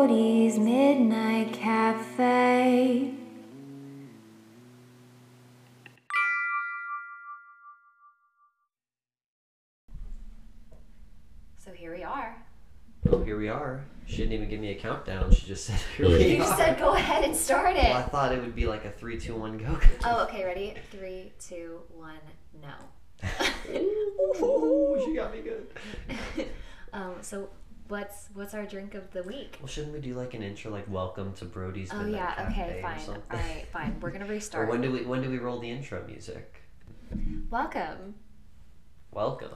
Brodie's Midnight Cafe. So here we are. Oh, here we are. She didn't even give me a countdown. She just said, "Here we You are." said go ahead and start it. Well, I thought it would be like a three, two, one, go. Oh, okay, ready? Three, two, one, no. Ooh, she got me good. um, so what's what's our drink of the week? Well, shouldn't we do like an intro, like "Welcome to Brodie's Oh Midnight yeah, Cafe" okay, fine. All right, fine. We're gonna Or restart. when do we when do we roll the intro music? Welcome Welcome.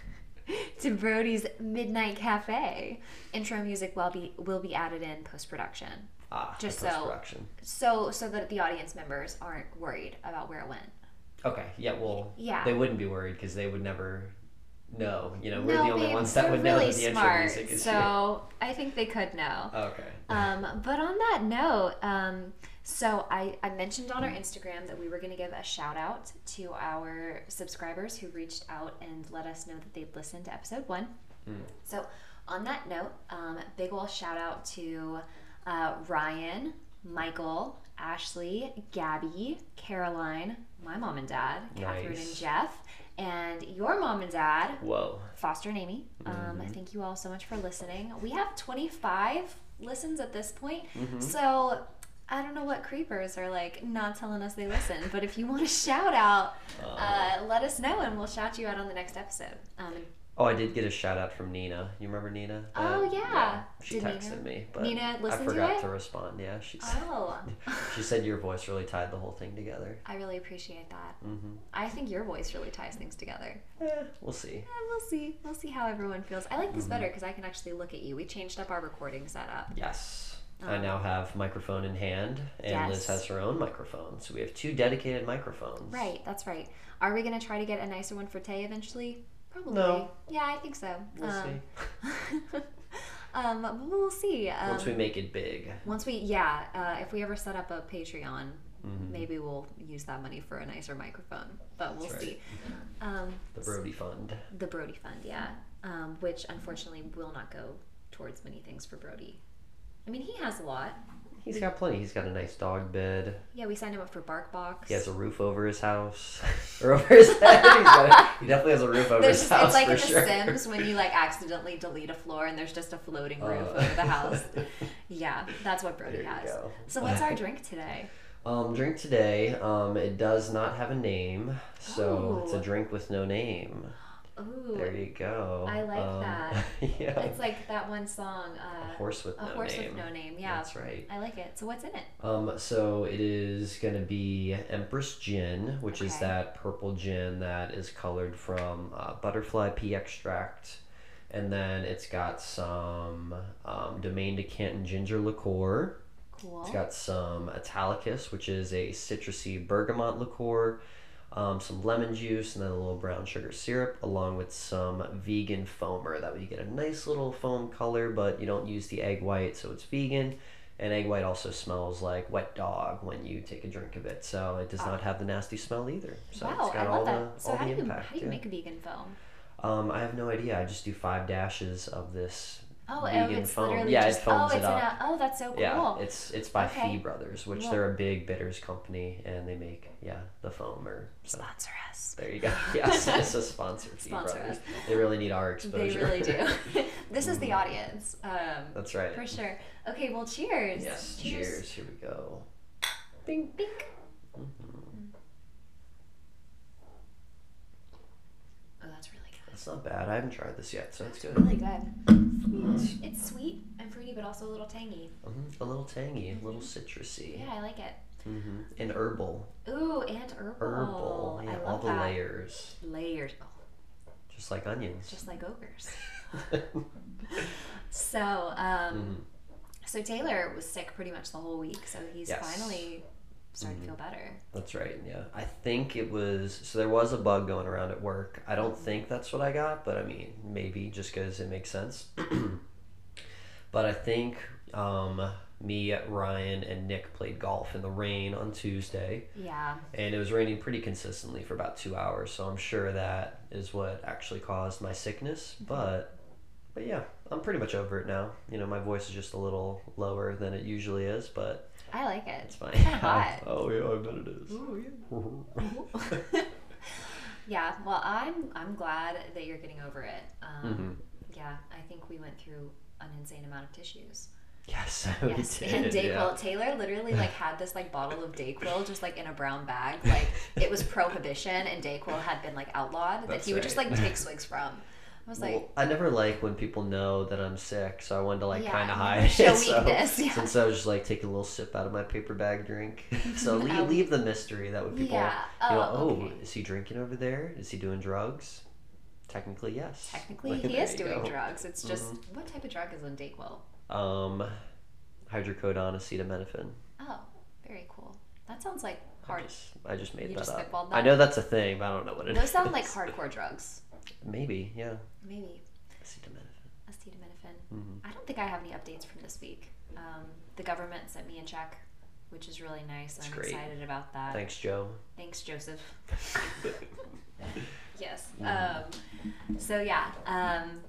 to Brodie's Midnight Cafe. Intro music will be will be added in post production. Ah, Just so- production. So so that the audience members aren't worried about where it went. Okay. Yeah. Well. Yeah. They wouldn't be worried because they would never know. You know, we're no, the only ones that would really know that the intro music is so I think they could know. here. Okay. Um, but on that note, um, so I, I mentioned on our Instagram that we were going to give a shout out to our subscribers who reached out and let us know that they'd listened to episode one. Mm. So, on that note, um, big ol' shout out to uh, Ryan, Michael, Ashley, Gabby, Caroline, my mom and dad, Catherine and Jeff, and your mom and dad, Whoa. Foster and Amy. Um, Thank you all so much for listening. We have 25 listens at this point. So I don't know what creepers are like not telling us they listen, but if you want a shout out, uh, let us know and we'll shout you out on the next episode. Um, Oh, I did get a shout out from Nina. You remember Nina? Oh, Uh, yeah. She Did texted Nina- me, but Nina I listen to me. I forgot it? to respond. Yeah, she said, oh, she said your voice really tied the whole thing together. I really appreciate that. Mm-hmm. I think your voice really ties things together. Eh, we'll see. Eh, we'll see. We'll see how everyone feels. I like this better because I can actually look at you. We changed up our recording setup. Yes. I now have microphone in hand, and Liz has her own microphone. So we have two dedicated microphones. Right, that's right. Are we going to try to get a nicer one for Tay eventually? Probably. No. Yeah, I think so. We'll um, see. um, we'll see. Um, Once we make it big. once we, yeah, uh, if we ever set up a Patreon, Mhm. maybe we'll use that money for a nicer microphone. But we'll That's right. see. Um, The Brodie Fund. the Brodie Fund, yeah, um, which unfortunately will not go towards many things for Brodie. I mean, he has a lot. He's got plenty. He's got a nice dog bed. Yeah, we signed him up for BarkBox. He has a roof over his house. or over his head. A- he definitely has a roof over There's his just, house it's like for in The. Sims when you like accidentally delete a floor and there's just a floating roof Uh, over the house. Yeah, that's what Brodie has. go. So what's our drink today? Um, drink today. Um, it does not have a name, so it's a drink with no name. Ooh, There you go. I like Um, that. yeah. it's like that one song, uh, a horse with a no horse name. with no name. Yeah, That's right. I like it. So what's in it? Um, so it is gonna be Empress Gin, which is that purple gin that is colored from uh, butterfly pea extract, and then it's got some um, Domaine de Canton ginger liqueur. Cool. It's got some Italicus, which is a citrusy bergamot liqueur, um, some lemon juice, and then a little brown sugar syrup, along with some vegan foamer. That way you get a nice little foam color, but you don't use the egg white, so it's vegan. And egg white also smells like wet dog when you take a drink of it, so it does not have the nasty smell either. So Ah. wow, it's got I all love that. the So all how the do you impact. how do you yeah. make a vegan foam? Um, I have no idea. I just do five dashes of this Oh, oh, vegan it's foam. Yeah, just it foams oh, it up. in a oh, that's so cool. Yeah, it's it's by Okay. Fee Brothers, which Well- they're a big bitters company, and they make yeah the foamer. So Sponsor us. there you go. Yes, it's a sponsor. Fee Sponsor Brothers. us. They really need our exposure. They really do. this is the audience. Um, That's right. for sure. Okay, well, cheers. Yes. Cheers. Here we go. Bing, bink. Oh, that's really good. That's not bad. I haven't tried this yet, so it's good. Really good. Sweet. It's sweet and fruity, but also a little tangy. Mhm, A little tangy, a little citrusy, Yeah, I like it. Mm-hmm. and herbal. Ooh, and herbal. Herbal. Yeah, I love all the that. layers, Layers. Oh, just like onions. just like ogres. So, um, so Taylor was sick pretty much the whole week. So he's Yes. finally starting to feel mm-hmm. better. That's right. Yeah, I think it was. So there was a bug going around at work. I don't mm-hmm. think that's what I got, but I mean, maybe just because it makes sense. but I think um, me, Ryan, and Nick played golf in the rain on Tuesday, Yeah. and it was raining pretty consistently for about two hours. So I'm sure that is what actually caused my sickness. Mm-hmm. But but yeah, I'm pretty much over it now. You know, my voice is just a little lower than it usually is, but I like it. it's fine. Kinda hot. oh yeah, I bet it is. Oh yeah, yeah. well, I'm I'm glad that you're getting over it. Um, Mhm. Yeah, I think we went through an insane amount of tissues. Yes, Yes, we and did. Dayquil. yeah. Taylor literally like had this like bottle of Dayquil just like in a brown bag. Like it was prohibition, and Dayquil had been like outlawed. that That's he would just like take swigs from. I was like, Well, I never like when people know that I'm sick, so I wanted to like Yeah, kind of hide it. show so, weakness, yeah. Since I was just like taking a little sip out of my paper bag drink, so leave, Um, leave the mystery. That would people, yeah. you know, Oh, oh, okay. is he drinking over there? Is he doing drugs? Technically, yes. Technically, Like, he is doing go. Mm-hmm. drugs. It's just what type of drug is in Dayquil? Um, hydrocodone acetaminophen. Oh, very cool. That sounds like I hard. just, I just made You that just up. I know that's a thing, but I don't know what it is. Those sound like hardcore drugs. Maybe, yeah. Maybe Acetaminophen. acetaminophen. Mhm. I don't think I have any updates from this week. Um, the government sent me a check, which is really nice. That's I'm great. excited about that. Thanks, Joe. Thanks, Joseph. Yes. Mhm. Um, so yeah. Um,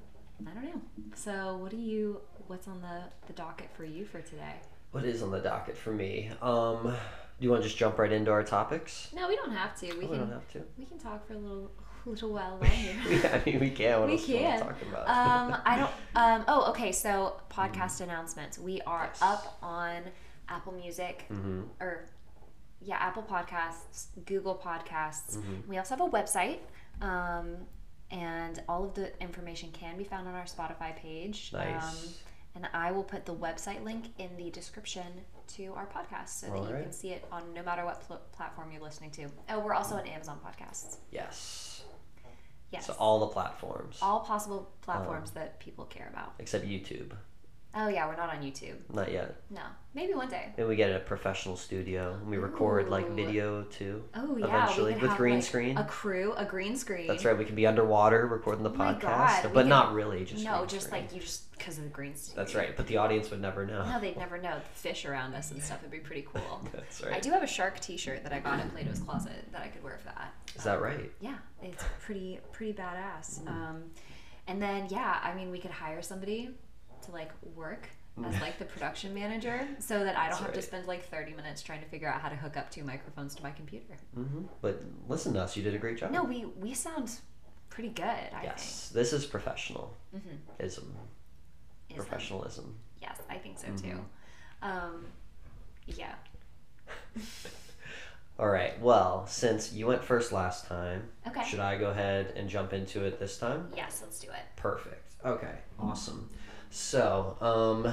I don't know. So what do you? What's on the the docket for you for today? What is on the docket for me? Um, do you want to just jump right into our topics? No, we don't have to. We Oh, we don't have to. we can talk for a little little while longer. yeah, I mean, we can. What We else do you want can. talk about? um, I don't. Um, oh, okay. So podcast announcements. We are Yes. up on Apple Music hmm or yeah, Apple Podcasts, Google Podcasts. Mhm. We also have a website. Um, and all of the information can be found on our Spotify page. Nice. Um, and I will put the website link in the description to our podcast so that you Alright. can see it on no matter what pl- platform you're listening to. Oh, we're also on Amazon Podcasts. Yes. Yes. So all the platforms all possible platforms um, that people care about. except YouTube. Oh yeah, we're not on YouTube. Not yet. No, maybe one day. Then we get a professional studio and we record like video too. Oh yeah, Eventually, with have, green like, screen. a crew, a green screen. That's right. We can be underwater recording the Oh podcast, but not really. Just no, just screen. like you just because of the green screen. That's right. But the audience would never know. No, they'd never know. The fish around us and stuff would be pretty cool. That's right. I do have a shark T-shirt that I got at Plato's Closet that I could wear for that. Is that right? Yeah, it's pretty pretty badass. Mm. Um, and then yeah, I mean, we could hire somebody to like work as like the production manager, so that I don't That's have to spend like thirty minutes trying to figure out how to hook up two microphones to my computer. hmm But listen to us. You did a great job. No, we we sound pretty good. I Yes. This is professional. Mm-hmm. Ism. Is Professionalism. Yes, I think so too. Um, yeah. All right. Well, since you went first last time, Okay. should I go ahead and jump into it this time? Yes, let's do it. Perfect. Okay. Awesome. So, um,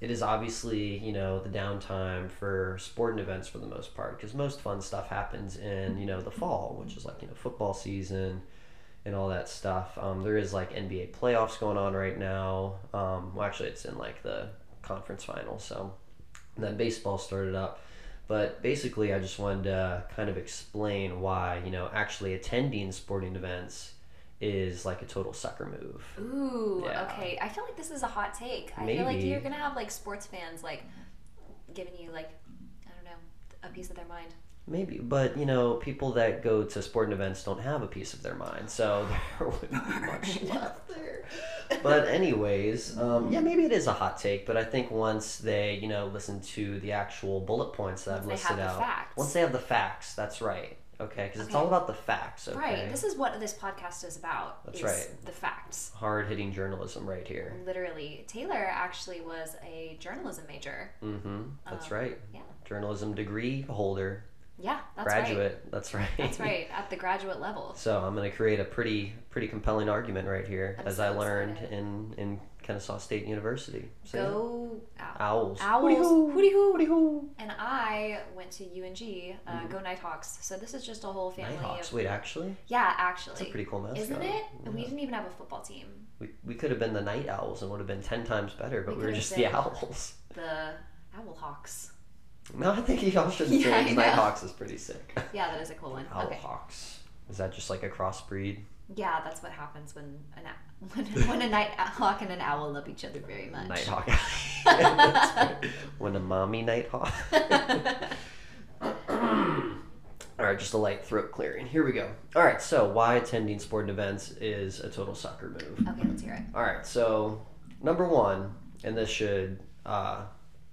it is obviously you know the downtime for sporting events for the most part because most fun stuff happens in you know the fall, which is like you know football season and all that stuff. Um, there is like NBA playoffs going on right now. Um, well, actually, it's in like the conference final. So, and then baseball started up. But basically, I just wanted to kind of explain why you know actually attending sporting events is like a total sucker move. Ooh, Yeah. okay. I feel like this is a hot take. I feel like you're gonna have like sports fans like giving you like I don't know a piece of their mind. Maybe, but you know, people that go to sporting events don't have a piece of their mind, so there wouldn't be much left there. But anyways, um, yeah, maybe it is a hot take, but I think once they, you know, listen to the actual bullet points that I've Once they listed have the out, facts. once they have the facts, that's right. Okay, because it's all about the facts. Okay, Right. This is what this podcast is about. That's is right. The facts. hard hitting journalism right here. Literally, Taylor actually was a journalism major. Mm-hmm. That's Um, right. yeah. Journalism degree holder, Yeah, that's right. graduate. That's right. That's right. At the graduate level. So I'm going to create a pretty pretty compelling argument right here, I'm as so I learned excited. in in Kennesaw State University. So. Go ow. owls. Owls. Hooty-hoo. Hooty hoo. Hooty-hoo. And I went to UNG. Uh, Go Nighthawks. So this is just a whole family. Nighthawks. Of, Wait, actually, yeah, actually. it's a pretty cool mascot. Isn't it? We didn't even have a football team. We, we could have been the Night Owls and would have been ten times better, but We we, were just the Owls. The Owlhawks. No, I think y'all shouldn't Yeah, say I it, 'cause know. Nighthawks is pretty sick. Yeah, that is a cool one. Okay. Owlhawks. Is that just like a crossbreed? Yeah, that's what happens when an when, when a nighthawk and an owl love each other very much. Nighthawk. Right. when a mommy Nighthawk. All right, just a light throat clearing. Here we go. All right, so why attending sporting events is a total sucker move. Okay, let's hear it. All right, so number one, and this should uh,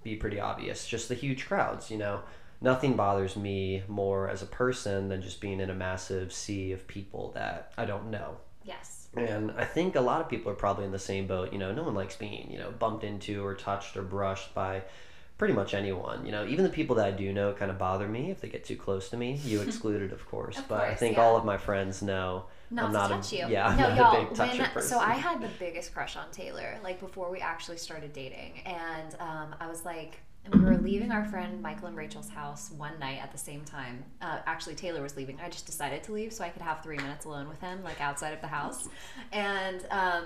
be pretty obvious, just the huge crowds. You know, nothing bothers me more as a person than just being in a massive sea of people that I don't know. Yes. And I think a lot of people are probably in the same boat. You know, no one likes being, you know, bumped into or touched or brushed by pretty much anyone. You know, even the people that I do know kind of bother me if they get too close to me. You excluded, of course. Of but I think yeah. all of my friends know Not I'm to not touch a you. yeah, I'm no, y'all. a big toucher when, person. so I had the biggest crush on Taylor, like before we actually started dating, and um, I was like, and we were leaving our friend Michael and Rachel's house one night at the same time. Uh, actually, Taylor was leaving. I just decided to leave so I could have three minutes alone with him, like outside of the house, and. Um,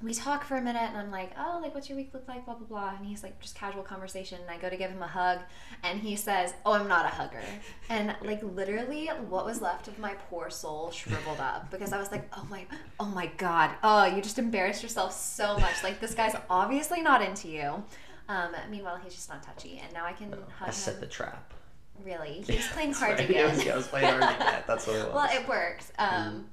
we talk for a minute and I'm like, oh, like, what's your week look like? Blah, blah, blah. And he's like, just casual conversation. And I go to give him a hug and he says, oh, I'm not a hugger. And like, literally, what was left of my poor soul shriveled up because I was like, oh my, oh my God. Oh, you just embarrassed yourself so much. Like, this guy's obviously not into you. Um, meanwhile, he's just not touchy. And now I can hug I set him. the trap. Really? He was playing cards right. again. Was, yeah, I was playing hard to get. That's what it was. Well, it works. Um,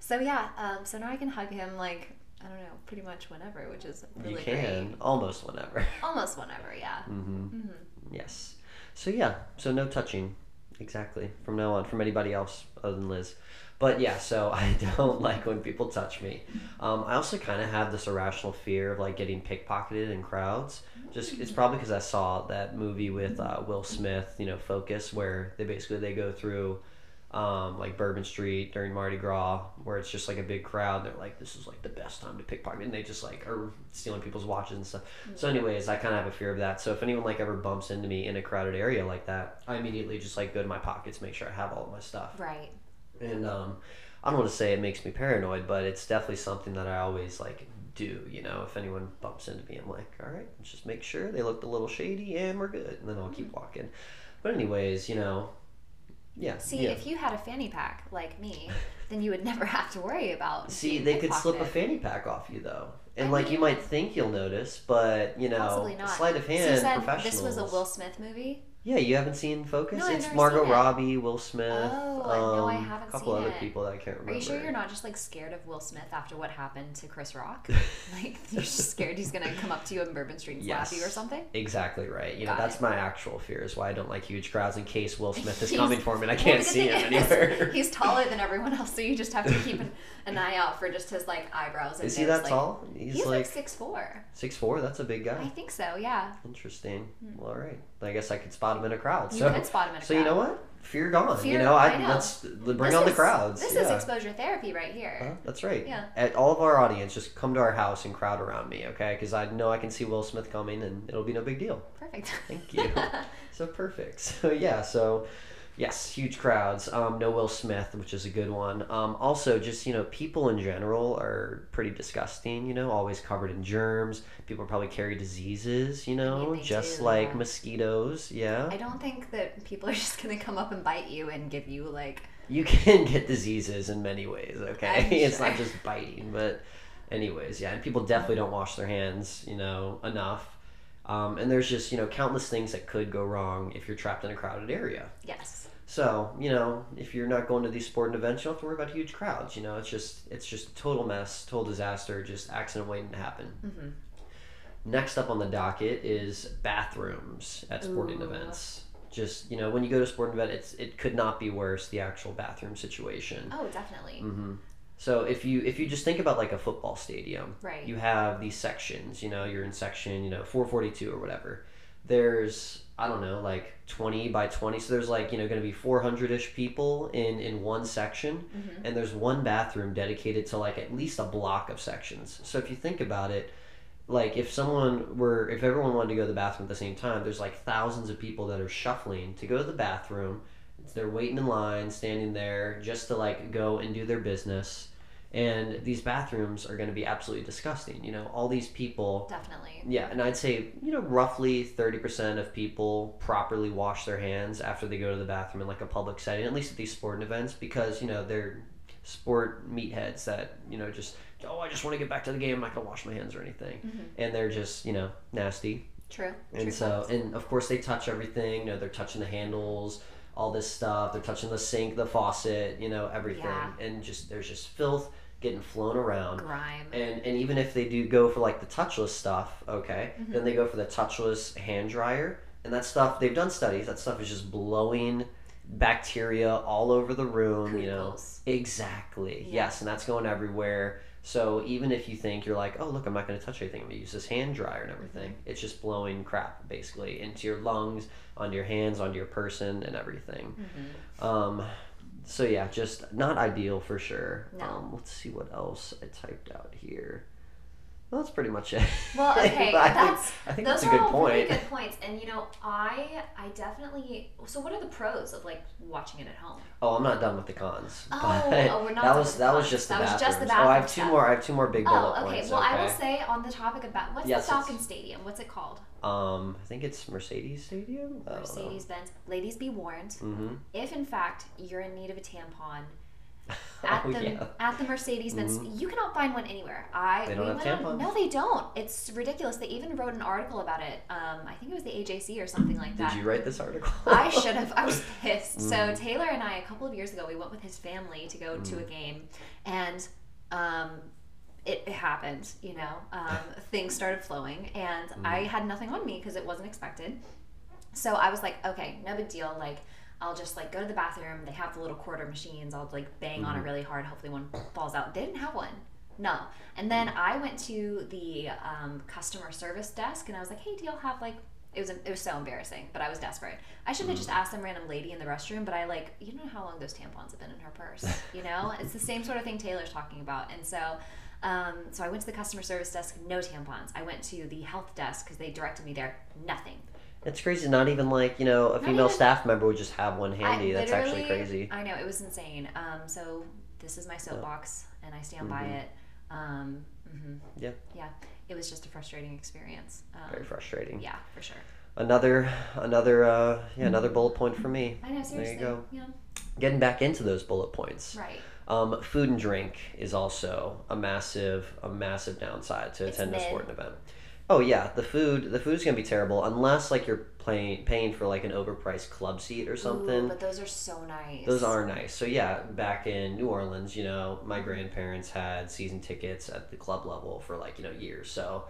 So yeah, um, so now I can hug him like I don't know, pretty much whenever, which is really you can great. almost whenever. Almost whenever, yeah. hmm hmm Yes. So yeah. So no touching. Exactly. From now on, from anybody else other than Liz. But yeah, so I don't like when people touch me. Um, I also kind of have this irrational fear of like getting pickpocketed in crowds. Just it's probably because I saw that movie with uh, Will Smith, you know, Focus, where they basically they go through um, like Bourbon Street during Mardi Gras, where it's just like a big crowd. They're like, this is like the best time to pickpocket, and they just like are stealing people's watches and stuff. So, anyways, I kind of have a fear of that. So, if anyone like ever bumps into me in a crowded area like that, I immediately just like go to my pockets, make sure I have all of my stuff. Right. And um, I don't want to say it makes me paranoid, but it's definitely something that I always like do. You know, if anyone bumps into me, I'm like, all right, let's just make sure they looked a little shady, and we're good, and then I'll keep walking. But anyways, you know, yeah. See, yeah. if you had a fanny pack like me, then you would never have to worry about. See, they could slip a fanny pack off you though, and I like you might think you'll notice, but you know, sleight of So you hand, said this was a Will Smith movie. Yeah, you haven't seen Focus? No, it's Margot. Robbie, Will Smith. Oh, I know, I um, haven't A couple other it. people that I can't remember. Are you sure you're not just like scared of Will Smith after what happened to Chris Rock? like you're just scared he's gonna come up to you in Bourbon Street and slap you or something? Exactly right. You know, that's it. my actual fear is why I don't like huge crowds in case Will Smith is coming for me and I can't the see him anywhere. He's taller than everyone else, so you just have to keep an, an eye out for just his like eyebrows. And Is he that like- tall? He's, He's, like like six four. six four. That's a big guy. I think so. Yeah. Interesting. Well, all right. I guess I could spot him in a crowd. You so, could spot him in a so you know what? Fear gone. you know, I, I know. let's bring This on the crowds. This yeah. is exposure therapy right here. Huh? That's right. Yeah. At all of our audience, just come to our house and crowd around me, okay? Because I know I can see Will Smith coming, and it'll be no big deal. Perfect. Thank you. so perfect. So yeah. So yes, huge crowds. Um, no Will Smith, which is a good one. Um, also, just you know, people in general are pretty disgusting. You know, always covered in germs. People probably carry diseases. You know, just do, like yeah. mosquitoes. Yeah. I don't think that people are just gonna come up and bite you and give you like. you can get diseases in many ways okay it's not just biting but anyways yeah and people definitely don't wash their hands you know enough um, and there's just you know countless things that could go wrong if you're trapped in a crowded area Yes. So you know if you're not going to these sporting events you don't have to worry about huge crowds you know it's just it's just a total mess total disaster just accident waiting to happen hmm next up on the docket is bathrooms at sporting Ooh. events just you know when you go to a sporting event it's it could not be worse the actual bathroom situation Oh, definitely. Mm-hmm. So if you if you just think about like a football stadium, Right. You have these sections. You know, you're in section you know 442 or whatever. There's I don't know like 20 by 20. So there's like you know going to be 400 ish people in in one section, Mhm. and there's one bathroom dedicated to like at least a block of sections. So if you think about it. Like if someone were, if everyone wanted to go to the bathroom at the same time, there's like thousands of people that are shuffling to go to the bathroom. They're waiting in line, standing there just to like go and do their business. And these bathrooms are going to be absolutely disgusting. You know, all these people. Definitely. Yeah, and I'd say, you know, roughly 30% of people properly wash their hands after they go to the bathroom in like a public setting, at least at these sporting events, because, you know, they're sport meatheads that, you know, just, oh, I just want to get back to the game. I'm not going to wash my hands or anything. Mhm. And they're just, you know, nasty. True. And True so, facts. and of course, they touch everything. You know, they're touching the handles. all this stuff. They're touching the sink, the faucet, you know, everything, Yeah. and just there's just filth getting flown around. Grime. And and even if they do go for like the touchless stuff, okay, Mm-hmm. then they go for the touchless hand dryer, and that stuff they've done studies. That stuff is just blowing bacteria all over the room. You know, exactly. Yeah. Yes, and that's going everywhere. So even if you think you're like, oh look, I'm not going to touch anything. I'm going to use this hand dryer and everything. Mm-hmm. It's just blowing crap basically into your lungs, onto your hands, onto your person, and everything. Mm-hmm. Um, so yeah, just not ideal for sure. No. Um, let's see what else I typed out here. Well, that's pretty much it. Well, okay, I think- that's I think those that's a are good all point. really good points. And you know, I I definitely. So, what are the pros of like watching it at home? Oh, I'm not done with the cons. Oh, oh, we're not that was that was cons. just the That was just the bathrooms. Oh, I have two stuff. more. I have two more big bullet Oh, okay. points. Well, I will say on the topic about what's Yes, the Falcon Stadium? What's it called? Um, I think it's Mercedes Stadium. I don't know. Mercedes Benz. Ladies, be warned. Mm-hmm. If in fact you're in need of a tampon at oh the yeah. at the Mercedes Benz, you cannot find one anywhere. I They don't we have went on- no, they don't. It's ridiculous. They even wrote an article about it. Um, I think it was the AJC or something like that. Did you write this article? I should have. I was pissed. Mm. So Taylor and I, a couple of years ago, we went with his family to go to a Mm. game, and um, it, it happened. You know, um, things started flowing, and Mm. I had nothing on me because it wasn't expected. So I was like, okay, no big deal. Like, I'll just like go to the bathroom. They have the little quarter machines. I'll like bang Mm. on it really hard. Hopefully, one falls out. They didn't have one. No. And then I went to the um, customer service desk and I was like, hey, do y'all have like, it was, it was so embarrassing, but I was desperate. I should have just asked some random lady in the restroom, but I like, you know how long those tampons have been in her purse, you know? it's the same sort of thing Taylor's talking about. And so, um, so I went to the customer service desk, no tampons. I went to the health desk because they directed me there, nothing. It's crazy. Not even like you know a Not female even- staff member would just have one I handy. That's actually literally- crazy. I know, it was insane. Um, so this is my soapbox and I stand by it. Um, mhm. Yeah. Yeah. It was just a frustrating experience. Um, Very frustrating. Yeah, for sure. Another another uh, yeah another bullet point for me. I know, seriously. go. Yeah. Getting back into those bullet points. Right. Um, food and drink is also a massive a massive downside to It's attend a sporting event. Oh yeah, the food the food's gonna be terrible unless like you're paying paying for like an overpriced club seat or something. Ooh, but those are so nice. Those are nice. So yeah, back in New Orleans, you know, my grandparents had season tickets at the club level for like you know years. So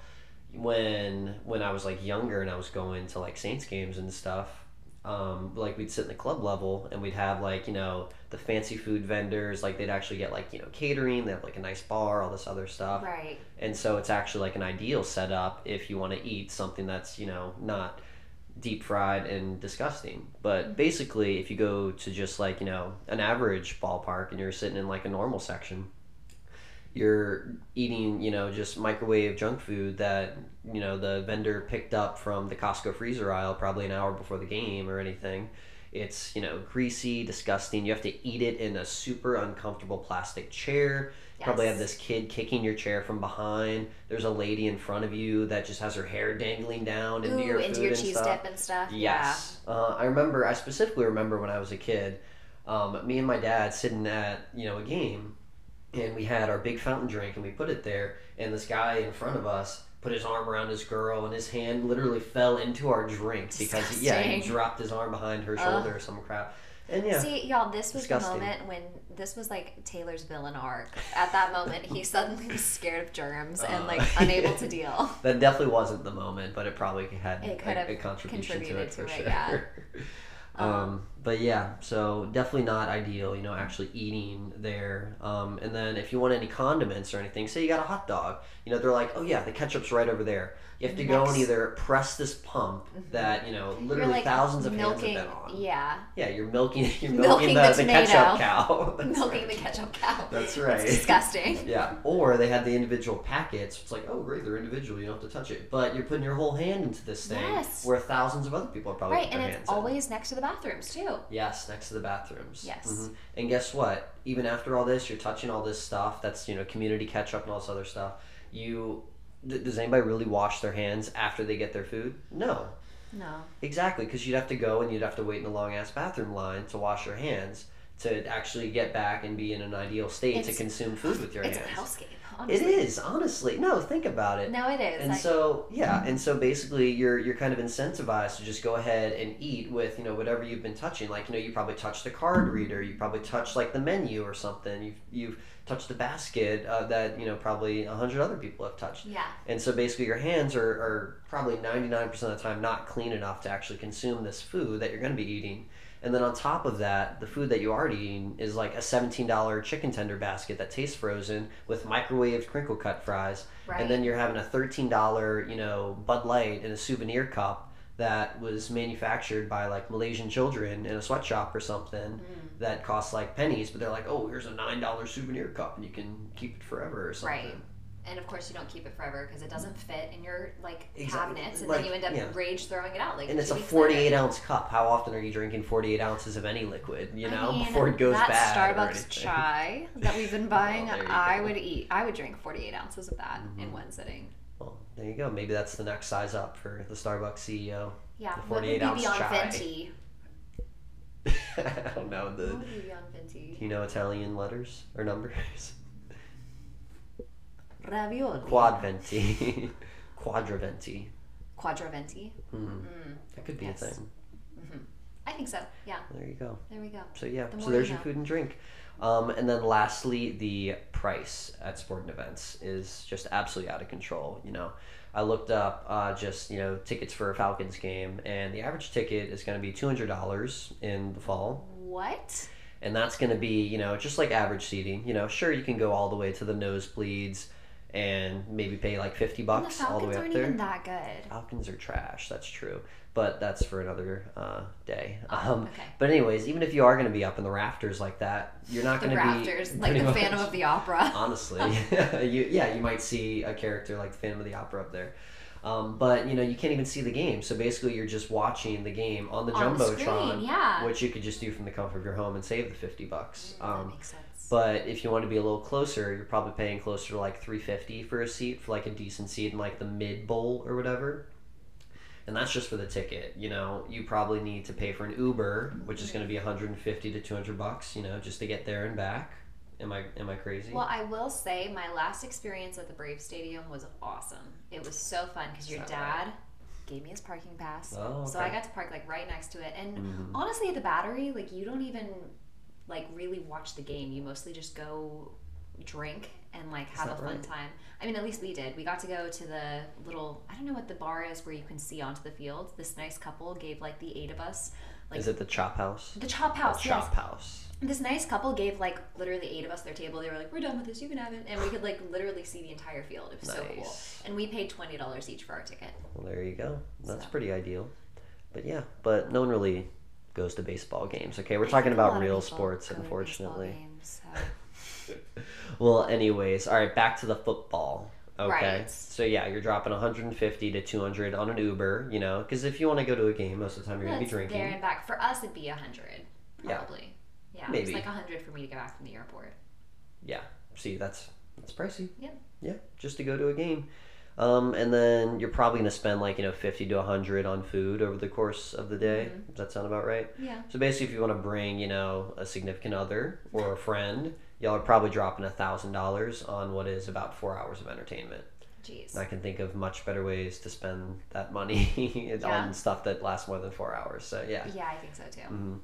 when when I was like younger and I was going to like Saints games and stuff, um, like we'd sit in the club level and we'd have like you know the fancy food vendors. Like they'd actually get like you know catering. They have like a nice bar, all this other stuff. Right. And so it's actually like an ideal setup if you want to eat something that's, you know, not deep fried and disgusting. But basically, if you go to just like, you know, an average ballpark and you're sitting in like a normal section, you're eating, you know, just microwave junk food that, you know, the vendor picked up from the Costco freezer aisle probably an hour before the game or anything. It's, you know, greasy, disgusting. You have to eat it in a super uncomfortable plastic chair. You Probably have this kid kicking your chair from behind. There's a lady in front of you that just has her hair dangling down into Ooh, your into food your and cheese stuff. dip and stuff. Yes. Uh, I remember, I specifically remember when I was a kid, um, me and my dad sitting at, you know, a game, and we had our big fountain drink, and we put it there, and this guy in front of us put his arm around his girl, and his hand literally fell into our drink because, he, yeah, he dropped his arm behind her shoulder or some crap. And yeah, See, y'all, this was Disgusting. the moment when this was like Taylor's villain arc. At that moment, he suddenly was scared of germs and Uh, like unable to deal. that definitely wasn't the moment, but it probably had It could a, have a contribution to contributed it for to it, sure. yeah. um, but yeah, so definitely not ideal, you know, actually eating there. Um, and then if you want any condiments or anything, say you got a hot dog, you know, they're like, oh yeah, the ketchup's right over there. You have to go and Mm-hmm. either press this pump that you know literally like thousands of milking, hands have been on. yeah, Yeah, you're milking, you're Milking milking, the, the the, ketchup cow. That's milking right. the ketchup cow. That's right. It's disgusting. Yeah, or they had the individual packets. It's like, oh, great, they're individual. You don't have to touch it, but you're putting your whole hand into this thing, Yes. where thousands of other people are probably Right, and it's hands in. always next to the bathrooms too. Yes, next to the bathrooms. Yes. Mhm. And guess what? Even after all this, you're touching all this stuff. That's you know community ketchup and all this other stuff. You th- does anybody really wash their hands after they get their food? No. No. Exactly, because you'd have to go and you'd have to wait in a long ass bathroom line to wash your hands to actually get back and be in an ideal state to consume food with your It's a hands. hellscape. Honestly. It is honestly. No, think about it. No, it is. And I- so yeah, and so basically you're you're kind of incentivized to just go ahead and eat with you know whatever you've been touching. Like you know you probably touched the card reader, you probably touched like the menu or something. You've you've touched the basket uh, that you know probably a hundred other people have touched. yeah. And so basically your hands are, are probably ninety nine percent of the time not clean enough to actually consume this food that you're going to be eating. And then on top of that, the food that you are eating is like a seventeen dollar chicken tender basket that tastes frozen with microwaved crinkle cut fries Right. and then you're having a thirteen dollar, you know, Bud Light in a souvenir cup that was manufactured by like Malaysian children in a sweatshop or something Mm. that costs like pennies, but they're like, oh, here's a nine dollar souvenir cup and you can keep it forever or something. Right. And of course, you don't keep it forever because it doesn't fit in your like Exactly. cabinets, and Like, then you end up yeah. rage throwing it out. Like And it's a 48 later. ounce cup. How often are you drinking 48 ounces of any liquid, you I know, mean, before it goes that bad? Starbucks chai that we've been buying, Well, I go. would eat. I would drink 48 ounces of that in Mhm. one sitting. Well, there you go. Maybe that's the next size up for the Starbucks CEO. Yeah, The what would 48 be ounce beyond chai. I don't know. The, What would be beyond venti? do you know Italian letters or numbers? Ravioli. Quadventi. Quadraventi. Quadraventi. Hmm. Mm, That could be Yes. a thing. I think so. Yeah, There you go. there we go. So yeah, The so there's you your know. food and drink. Um, and then lastly, the price at sporting events is just absolutely out of control. You know, I looked up uh, just you know tickets for a Falcons game, and the average ticket is going to be two hundred dollars in the fall, What? and that's going to be you know just like average seating. You know, sure you can go all the way to the nosebleeds and maybe pay like fifty And the bucks all the way up there. even that good. Falcons are trash. That's true, but that's for another uh, day. Oh, Um, okay. but anyways, even if you are going to be up in the rafters like that, you're not going to be rafters, like the Phantom much- of the Opera. Honestly, you yeah, you might see a character like the Phantom of the Opera up there. Um, but you know you can't even see the game, so basically you're just watching the game on the On the jumbotron, screen, yeah. which you could just do from the comfort of your home and save the fifty bucks. that Um, makes sense. but if you want to be a little closer, you're probably paying closer to like three fifty for a seat for like a decent seat in like the mid bowl or whatever. And that's just for the ticket. You know, you probably need to pay for an Uber, which is going to be 150 to 200 bucks. You know, just to get there and back. Am I am I crazy? Well, I will say my last experience at the Brave Stadium was awesome. It was so fun because your dad gave me his parking pass, Oh, so. I got to park like right next to it. And Mhm. honestly, at the Battery, like you don't even like really watch the game. You mostly just go drink and like have a that fun right? time. I mean, at least we did. We got to go to the little I don't know what the bar is where you can see onto the field. This nice couple gave like the eight of us like is it the Chop House? the chop house. The yes. Chop House. This nice couple gave like literally eight of us their table. They were like, "We're done with this. You can have it," and we could like literally see the entire field. It was so cool. And we paid twenty dollars each for our ticket. Well, there you go. That's So. pretty ideal. But yeah, but no one really goes to baseball games. Okay, we're I talking think a lot about real sports, go to baseball unfortunately. games, so. well, anyways, all right, back to the football. Okay. Right. So yeah, you're dropping 150 to 200 on an Uber, you know, because if you want to go to a game, most of the time you're Well, gonna be drinking. There and back. For us, it'd be a hundred, Yeah. probably. Yeah, Maybe. it's like a hundred for me to get back from the airport. Yeah. See, that's that's pricey. Yeah. Yeah, just to go to a game. Um, and then you're probably gonna spend like you know 50 to 100 on food over the course of the day. Mhm. Does that sound about right? Yeah. So basically, if you want to bring, you know, a significant other or a friend, y'all are probably dropping a thousand dollars on what is about four hours of entertainment. Jeez. And I can think of much better ways to spend that money Yeah. on stuff that lasts more than four hours. So yeah. Yeah, I think so too. hmm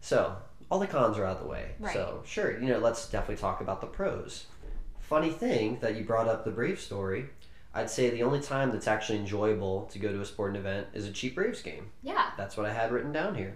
So all the cons are out of the way. Right. So sure, you know, let's definitely talk about the pros. Funny thing that you brought up the Brave story. I'd say the only time that's actually enjoyable to go to a sporting event is a cheap Braves game. Yeah. That's what I had written down here.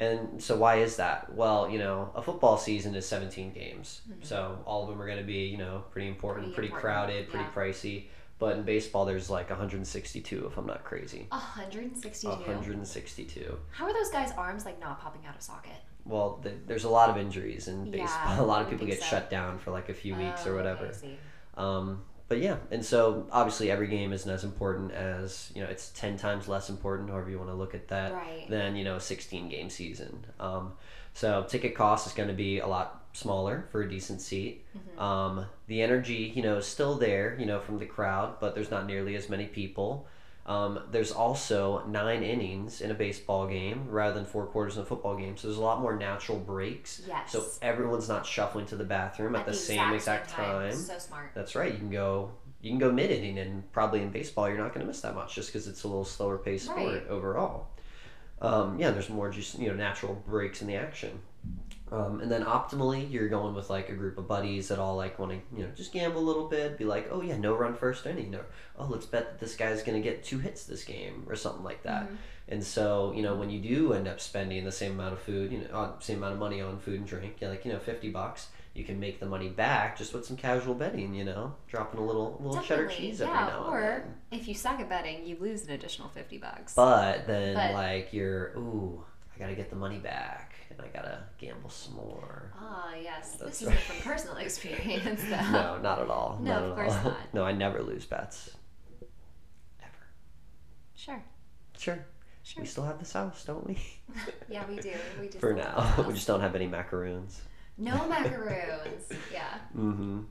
And so why is that? Well, you know, a football season is 17 games. So all of them are going to be, you know, pretty important, Mm-hmm. Pretty pretty, important, crowded, pretty yeah. pricey. But in baseball there's like 162 if I'm not crazy. 162. 162. How are those guys' arms like not popping out of socket? Well, th- there's a lot of injuries in Yeah, baseball. a lot of people get so. shut down for like a few weeks Oh, or okay, whatever. I see. Um, but yeah, and so obviously every game isn't as important as you know it's ten times less important, however you want to look at that, Right. than you know a sixteen game season. Um, so ticket cost is going to be a lot smaller for a decent seat. Mm-hmm. Um, the energy, you know, is still there, you know, from the crowd, but there's not nearly as many people. Um, there's also nine innings in a baseball game rather than four quarters in a football game. So there's a lot more natural breaks. Yes. So everyone's not shuffling to the bathroom at, the, same exact, time. So smart. That's right. You can go you can go mid inning, and probably in baseball you're not going to miss that much just because it's a little slower paced sport overall. Um, yeah, there's more just you know natural breaks in the action. Um, and then optimally, you're going with like a group of buddies that all like want to, you know, just gamble a little bit. Be like, oh yeah, no run first inning. No, oh let's bet that this guy's gonna get two hits this game or something like that. Mm-hmm. And so you know when you do end up spending the same amount of food, you know, uh, same amount of money on food and drink, yeah, like you know, fifty bucks, you can make the money back just with some casual betting. You know, dropping a little little cheddar cheese every yeah. now and then. Or if you suck at betting, you lose an additional fifty bucks. But then But- like you're, ooh, I gotta get the money back, I gotta gamble some more. Ah, yes. That's this right. isn't from personal experience, though. No, not at all. No, not of course all. not. No, I never lose bets. Ever. Sure. Sure. Sure. We still have this house, don't we? Yeah, we do. We just For now, we just don't have any macaroons. no macaroons. Yeah. Mm-hmm.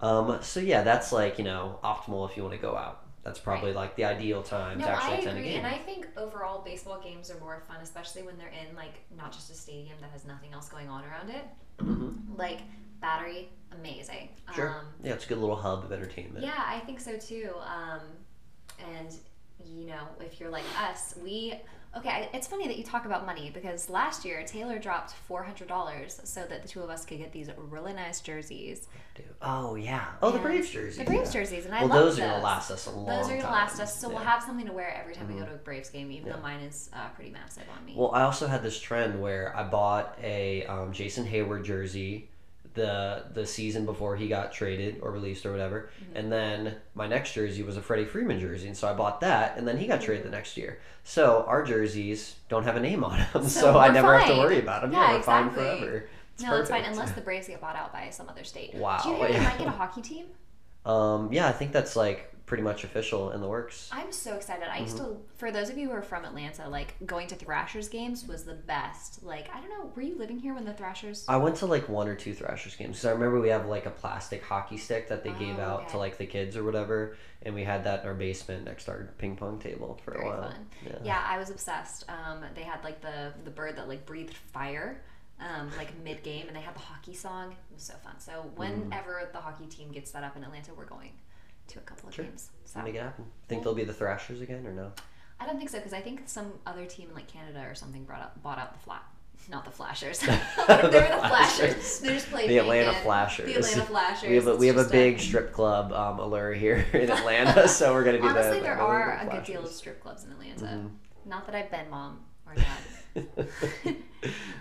Um, so yeah, that's like you know optimal if you want to go out. That's probably like the ideal time No, to actually I attend a agree, game. and I think overall baseball games are more fun, especially when they're in like not just a stadium that has nothing else going on around it. Mhm. Like battery, amazing. Sure. Um, yeah, it's a good little hub of entertainment. Yeah, I think so too. Um, and you know, if you're like us, we okay. It's funny that you talk about money because last year Taylor dropped four hundred dollars so that the two of us could get these really nice jerseys. Oh yeah. Oh, the Braves jerseys. The Braves yeah. jerseys, and I Well, love those Those are gonna last us a long Those are gonna time. last us, so we'll have something to wear every time we go to a Braves game, even Yeah. though mine is uh, pretty massive on me. Well, I also had this trend where I bought a um, Jason Heyward jersey the the season before he got traded or released or whatever, Mm-hmm. and then my next jersey was a Freddie Freeman jersey, and so I bought that, and then he got traded Mm-hmm. the next year. So our jerseys don't have a name on them, so, So I never have to worry about them. Yeah, we're fine exactly. forever. It's no, it's fine unless the Braves get bought out by some other state. Wow, Do you hear they might get a hockey team? Um, yeah, I think that's like pretty much official in the works. I'm so excited. I used Mm-hmm. to, for those of you who are from Atlanta, like going to Thrashers games was the best. Like, I don't know, were you living here when the Thrashers? I went to like one or two Thrashers games because I remember we have like a plastic hockey stick that they gave Oh, out okay. to like the kids or whatever, and we had that in our basement next to our ping pong table for Very a while. fun. Yeah. I was obsessed. Um, they had like the the bird that like breathed fire, um, like mid game, and they had the hockey song. It was so fun. So Mm. whenever the hockey team gets set up in Atlanta, we're going to a couple of Sure. games. So Make it happen. Think they'll be the Thrashers again or no? I don't think so because I think some other team in like Canada or something brought up bought out the flat. Not the Flashers. they were the Flashers. Flashers. They just played The Atlanta naked. Flashers. The Atlanta Flashers. We have a, we have a big strip club um, allure here in Atlanta, so we're gonna do Honestly, the. there the are a good deal of strip clubs in Atlanta. Mhm. Not that I've been mom or dad.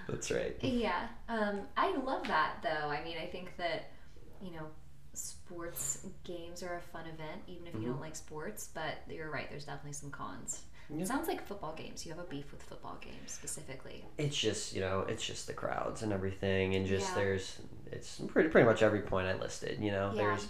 That's right. Yeah, um, I love that though. I mean, I think that you know, sports games are a fun event, even if you don't mm-hmm. like sports. But you're right. There's definitely some cons. Yeah. It sounds like football games. You have a beef with football games specifically. It's just you know, it's just the crowds and everything, and just Yeah. there's it's pretty pretty much every point I listed. You know, Yeah. there's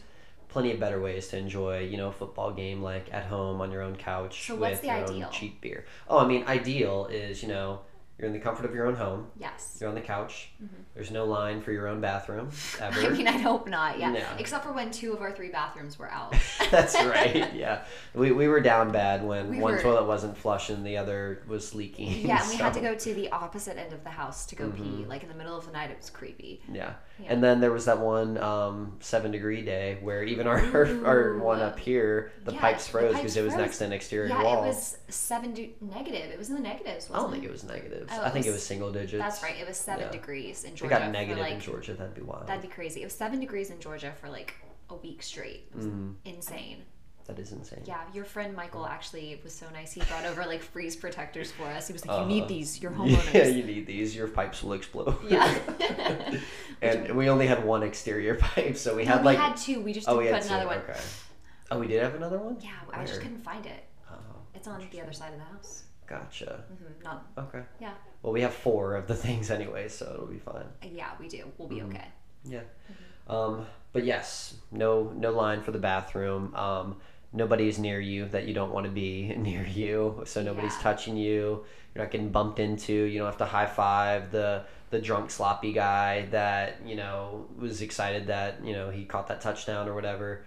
plenty of better ways to enjoy you know a football game like at home on your own couch So with what's the your ideal? own cheap beer. Oh, I mean, ideal is you know you're in the comfort of your own home. Yes. You're on the couch. Mm-hmm. There's no line for your own bathroom ever. Mm-hmm. I mean, I hope not. Yeah. No. Except for when two of our three bathrooms were out. That's right. Yeah, we, we were down bad when We one were- toilet wasn't flush and the other was leaking. Yeah, and we had to go to the opposite end of the house to go pee. Like in the middle of the night, it was creepy. Yeah. Yeah. and then there was that one um, seven degree day where even our our, our one up here the Yeah, pipes froze because it was next to an exterior yeah, wall. it was seven de- negative. It was in the negatives. I don't it? think it was negatives. Oh, I it think it was- was single digits. That's right. It was seven degrees in If it got negative like, in Georgia, that'd be wild. That'd be crazy. It was seven degrees in Georgia for like a week straight. It was Mhm. insane. That is insane. Yeah, your friend Michael actually was so nice. He brought over like freeze protectors for us. He was like, "You Uh-huh. need these. Your homeowners. Yeah, you need these. Your pipes will explode. Yeah. and we only had one exterior pipe, so we No, had we like. We had two. We just oh, didn't we put had two. another one. Okay. Oh, we did have another one. Yeah, I just couldn't find it. Oh, It's on the other side of the house. Gotcha. hmm Not. Okay. Yeah. Well, we have four of the things anyway, so it'll be fine. Yeah, we do. We'll be Mhm. okay. Yeah. Um, but yes, no no line for the bathroom. Um, nobody's near you that you don't want to be near you. So nobody's Yeah. touching you. You're not getting bumped into. You don't have to high five the the drunk sloppy guy that you know was excited that you know he caught that touchdown or whatever.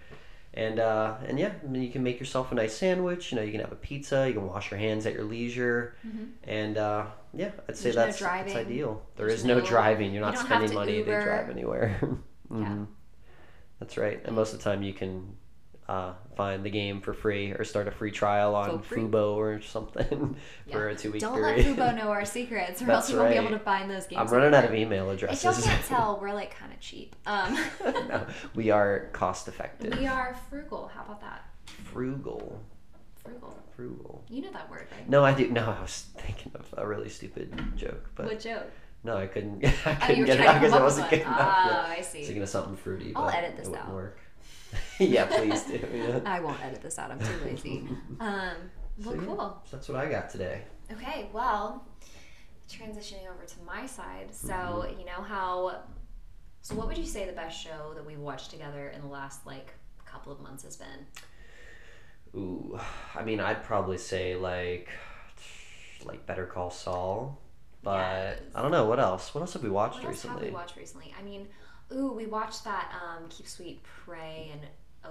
And uh, and yeah, I mean, you can make yourself a nice sandwich. You know, you can have a pizza. You can wash your hands at your leisure. And uh, yeah, I'd say There's no that's, that's ideal. There There's is no, no- driving. You're not don't spending money Uber. to drive anywhere. Yeah. Mhm. That's right. And most of the time, you can uh, find the game for free or start a free trial on free. Fubo or something for a two week Don't period. let Fubo know our secrets, or That's else we won't be able to find those games. I'm running out of anymore. email If y'all addresses. can't tell, we're like kind of cheap. Um, no, we are cost effective. we are frugal. How about that? Frugal. Frugal. Frugal. You know that word, right? No, I do. No, I was thinking of a really stupid joke, but What joke? no, I couldn't. I Oh, couldn't were get it out because I wasn't good enough. Oh. I see. thinking of something fruity. I'll edit this it out. Work. yeah, please do. Yeah. I won't edit this out. I'm too lazy. Um, well, So, yeah, cool. that's what I got today. Okay, well, transitioning over to my side. So, Mm-hmm. you know how. So, what would you say the best show that we've watched together in the last, like, couple of months has been? Ooh, I mean, I'd probably say like, like Better Call Saul, but Yes. I don't know what else. What else have we watched What else recently? have we watched recently? I mean, ooh, we watched that um, Keep Sweet, Pray, and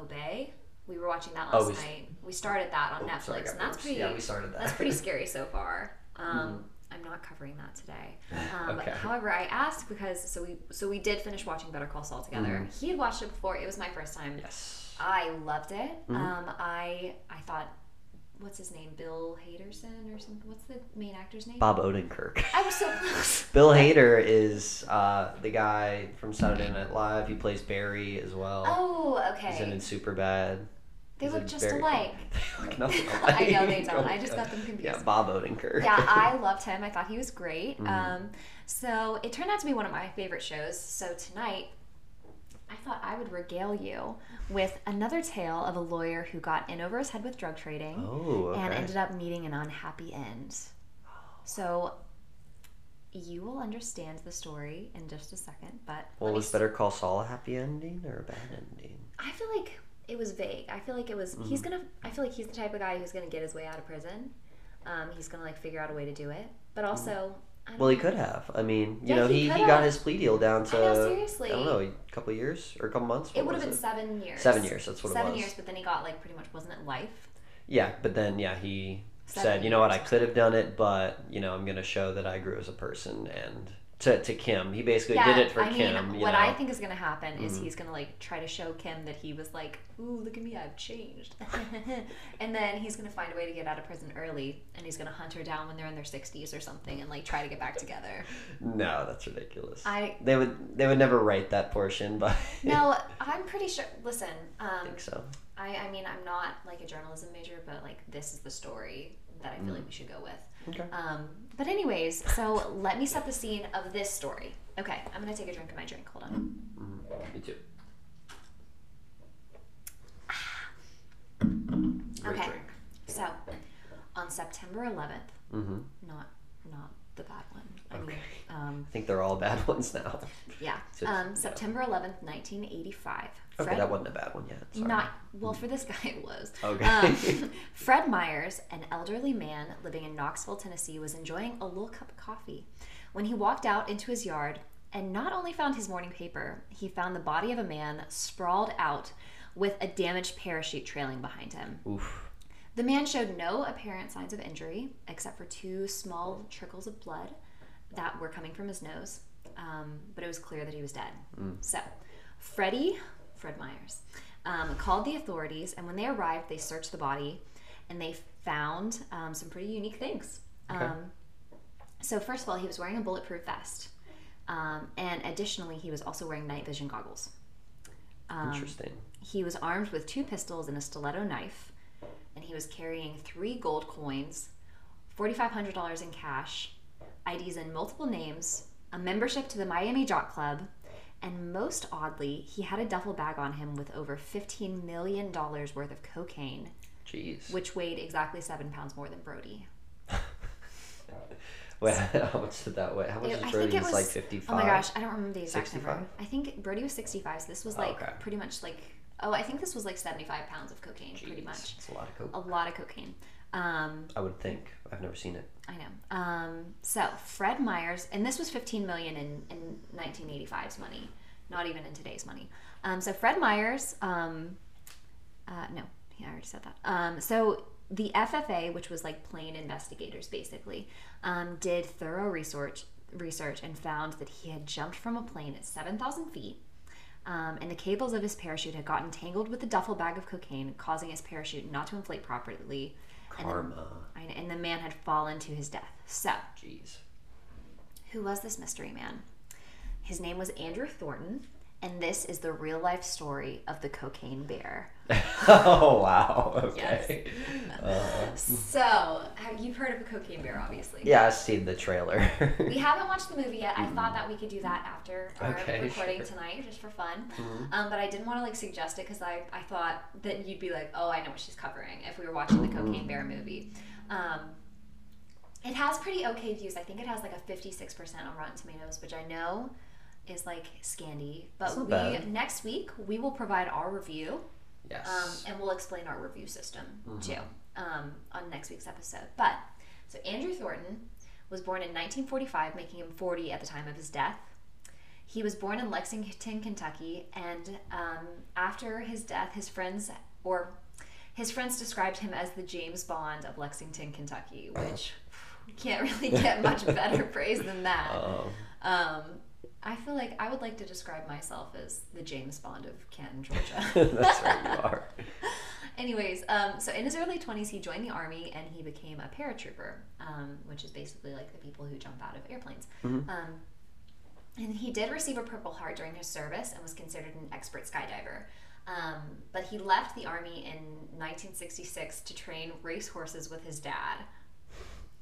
Obey. We were watching that Oh, last we night. We started that on Oh, Netflix, sorry, and that's pretty. Yeah, we started that. That's pretty scary so far. Um, I'm not covering that today. Um, Okay. However, I asked because so we so we did finish watching Better Call Saul together. Mm-hmm. He had watched it before. It was my first time. yes. I loved it. Mm-hmm. Um, I I thought, what's his name? Bill Haderson or something. What's the main actor's name? Bob Odenkirk. I was so close. Bill Hader is uh, the guy from Saturday Night Live. He plays Barry as well. Oh, He's in okay. in Super Bad. They He's look just very- alike. They look nothing I know they don't. I just got them confused. Yeah, Bob Odenkirk. yeah, I loved him. I thought he was great. Mm-hmm. Um, so it turned out to be one of my favorite shows. So tonight, I thought I would regale you with another tale of a lawyer who got in over his head with drug trading Oh, okay. and ended up meeting an unhappy end. So you will understand the story in just a second, but well, was Better Call Saul a happy ending or a bad ending? I feel like it was vague. I feel like it was Mm-hmm. he's gonna. I feel like he's the type of guy who's gonna get his way out of prison. Um, he's gonna like figure out a way to do it, but also. Mm-hmm. Well, he could have. I mean, you Yeah, know, he he, he, got his plea deal down to I know, seriously. I don't know, a couple years or a couple months. It would have been seven years. Seven years, that's what it Seven was. years, but then he got like pretty much wasn't it life? Yeah, but then yeah, he Seven said, you know what, I could have done it, but you know, I'm gonna show that I grew as a person and to, to Kim. He basically yeah, did it for I Kim. mean, what know? Mm-hmm. I think is gonna happen is he's gonna like try to show Kim that he was like, "Ooh, look at me, I've changed," and then he's gonna find a way to get out of prison early, and he's gonna hunt her down when they're in their sixties or something, and like try to get back together. No, that's ridiculous. I- they would they would never write that portion, but No, I'm pretty sure. Listen, I um, think so. I, I mean, I'm not like a journalism major, but like this is the story that I feel like we should go with. Okay. Um, but anyways, so let me set the scene of this story. Okay, I'm gonna take a drink of my drink. Hold on. Me too. Great Okay. drink. So, on September 11th, Mm-hmm. not not the bad one. I mean, Okay. Um, I think they're all bad ones now. yeah. Um. September 11th, 1985. Okay, Fred- that wasn't a bad one yet. Sorry. Not well for this guy it was. Okay. Um, Fred Myers, an elderly man living in Knoxville, Tennessee, was enjoying a little cup of coffee when he walked out into his yard and not only found his morning paper, he found the body of a man sprawled out with a damaged parachute trailing behind him. Oof. The man showed no apparent signs of injury except for two small trickles of blood that were coming from his nose, um, but it was clear that he was dead. So, Freddie, Fred Myers, um, called the authorities, and when they arrived, they searched the body and they found um, some pretty unique things. Okay. Um, so, first of all, he was wearing a bulletproof vest, um, and additionally, he was also wearing night vision goggles. Um, Interesting. he was armed with two pistols and a stiletto knife, and he was carrying three gold coins, $4,500 in cash, IDs in multiple names, a membership to the Miami Jock Club, and most oddly, he had a duffel bag on him with over $15 million worth of cocaine, Jeez. which weighed exactly seven pounds more than Brodie. Wait, how much did that weigh? How much It- is I Brodie? think it was like 55. Oh my gosh, I don't remember the exact 65? number. I think Brodie was 65, so this was Oh, like okay. pretty much like, oh, I think this was like 75 pounds of cocaine, pretty much. It's a lot of cocaine. A lot of cocaine. Um, I would think. I've never seen it. I know. Um, so Fred Myers, and this was 15 million in, in 1985's money, not even in today's money. Um, so Fred Myers um, Uh, no, yeah, I already said that. Um, so the FFA, which was like plane investigators basically, um, did thorough research research and found that he had jumped from a plane at 7,000 feet. Um, and the cables of his parachute had gotten tangled with the duffel bag of cocaine, causing his parachute not to inflate properly. Karma. And, and the man had fallen to his death. So, Jeez. who was this mystery man? His name was Andrew Thornton, and this is the real life story of the cocaine bear. oh wow. Okay. Uh, So, have you've heard of a cocaine bear, obviously? yeah, I've seen the trailer. We haven't watched the movie yet. I thought that we could do that after our Okay, recording sure. tonight, just for fun. Um, but I didn't want to like suggest it because I, I thought that you'd be like, oh, I know what she's covering if we were watching the Cocaine Bear movie. Um, it has pretty okay views. I think it has like a 56% on Rotten Tomatoes, which I know is like scandy. But we bad. next week we will provide our review yes. um, and we'll explain our review system too um, on next week's episode. But so Andrew Thornton was born in 1945, making him 40 at the time of his death. He was born in Lexington, Kentucky, and um, after his death, his friends or his friends described him as the James Bond of Lexington, Kentucky, which can't really get much better praise than that. Um, I feel like I would like to describe myself as the James Bond of Canton, Georgia. that's right, you are. Anyways, um, so in his early 20s, he joined the army and he became a paratrooper, um, which is basically like the people who jump out of airplanes. Um, and he did receive a Purple Heart during his service and was considered an expert skydiver. Um, but he left the army in 1966 to train racehorses with his dad.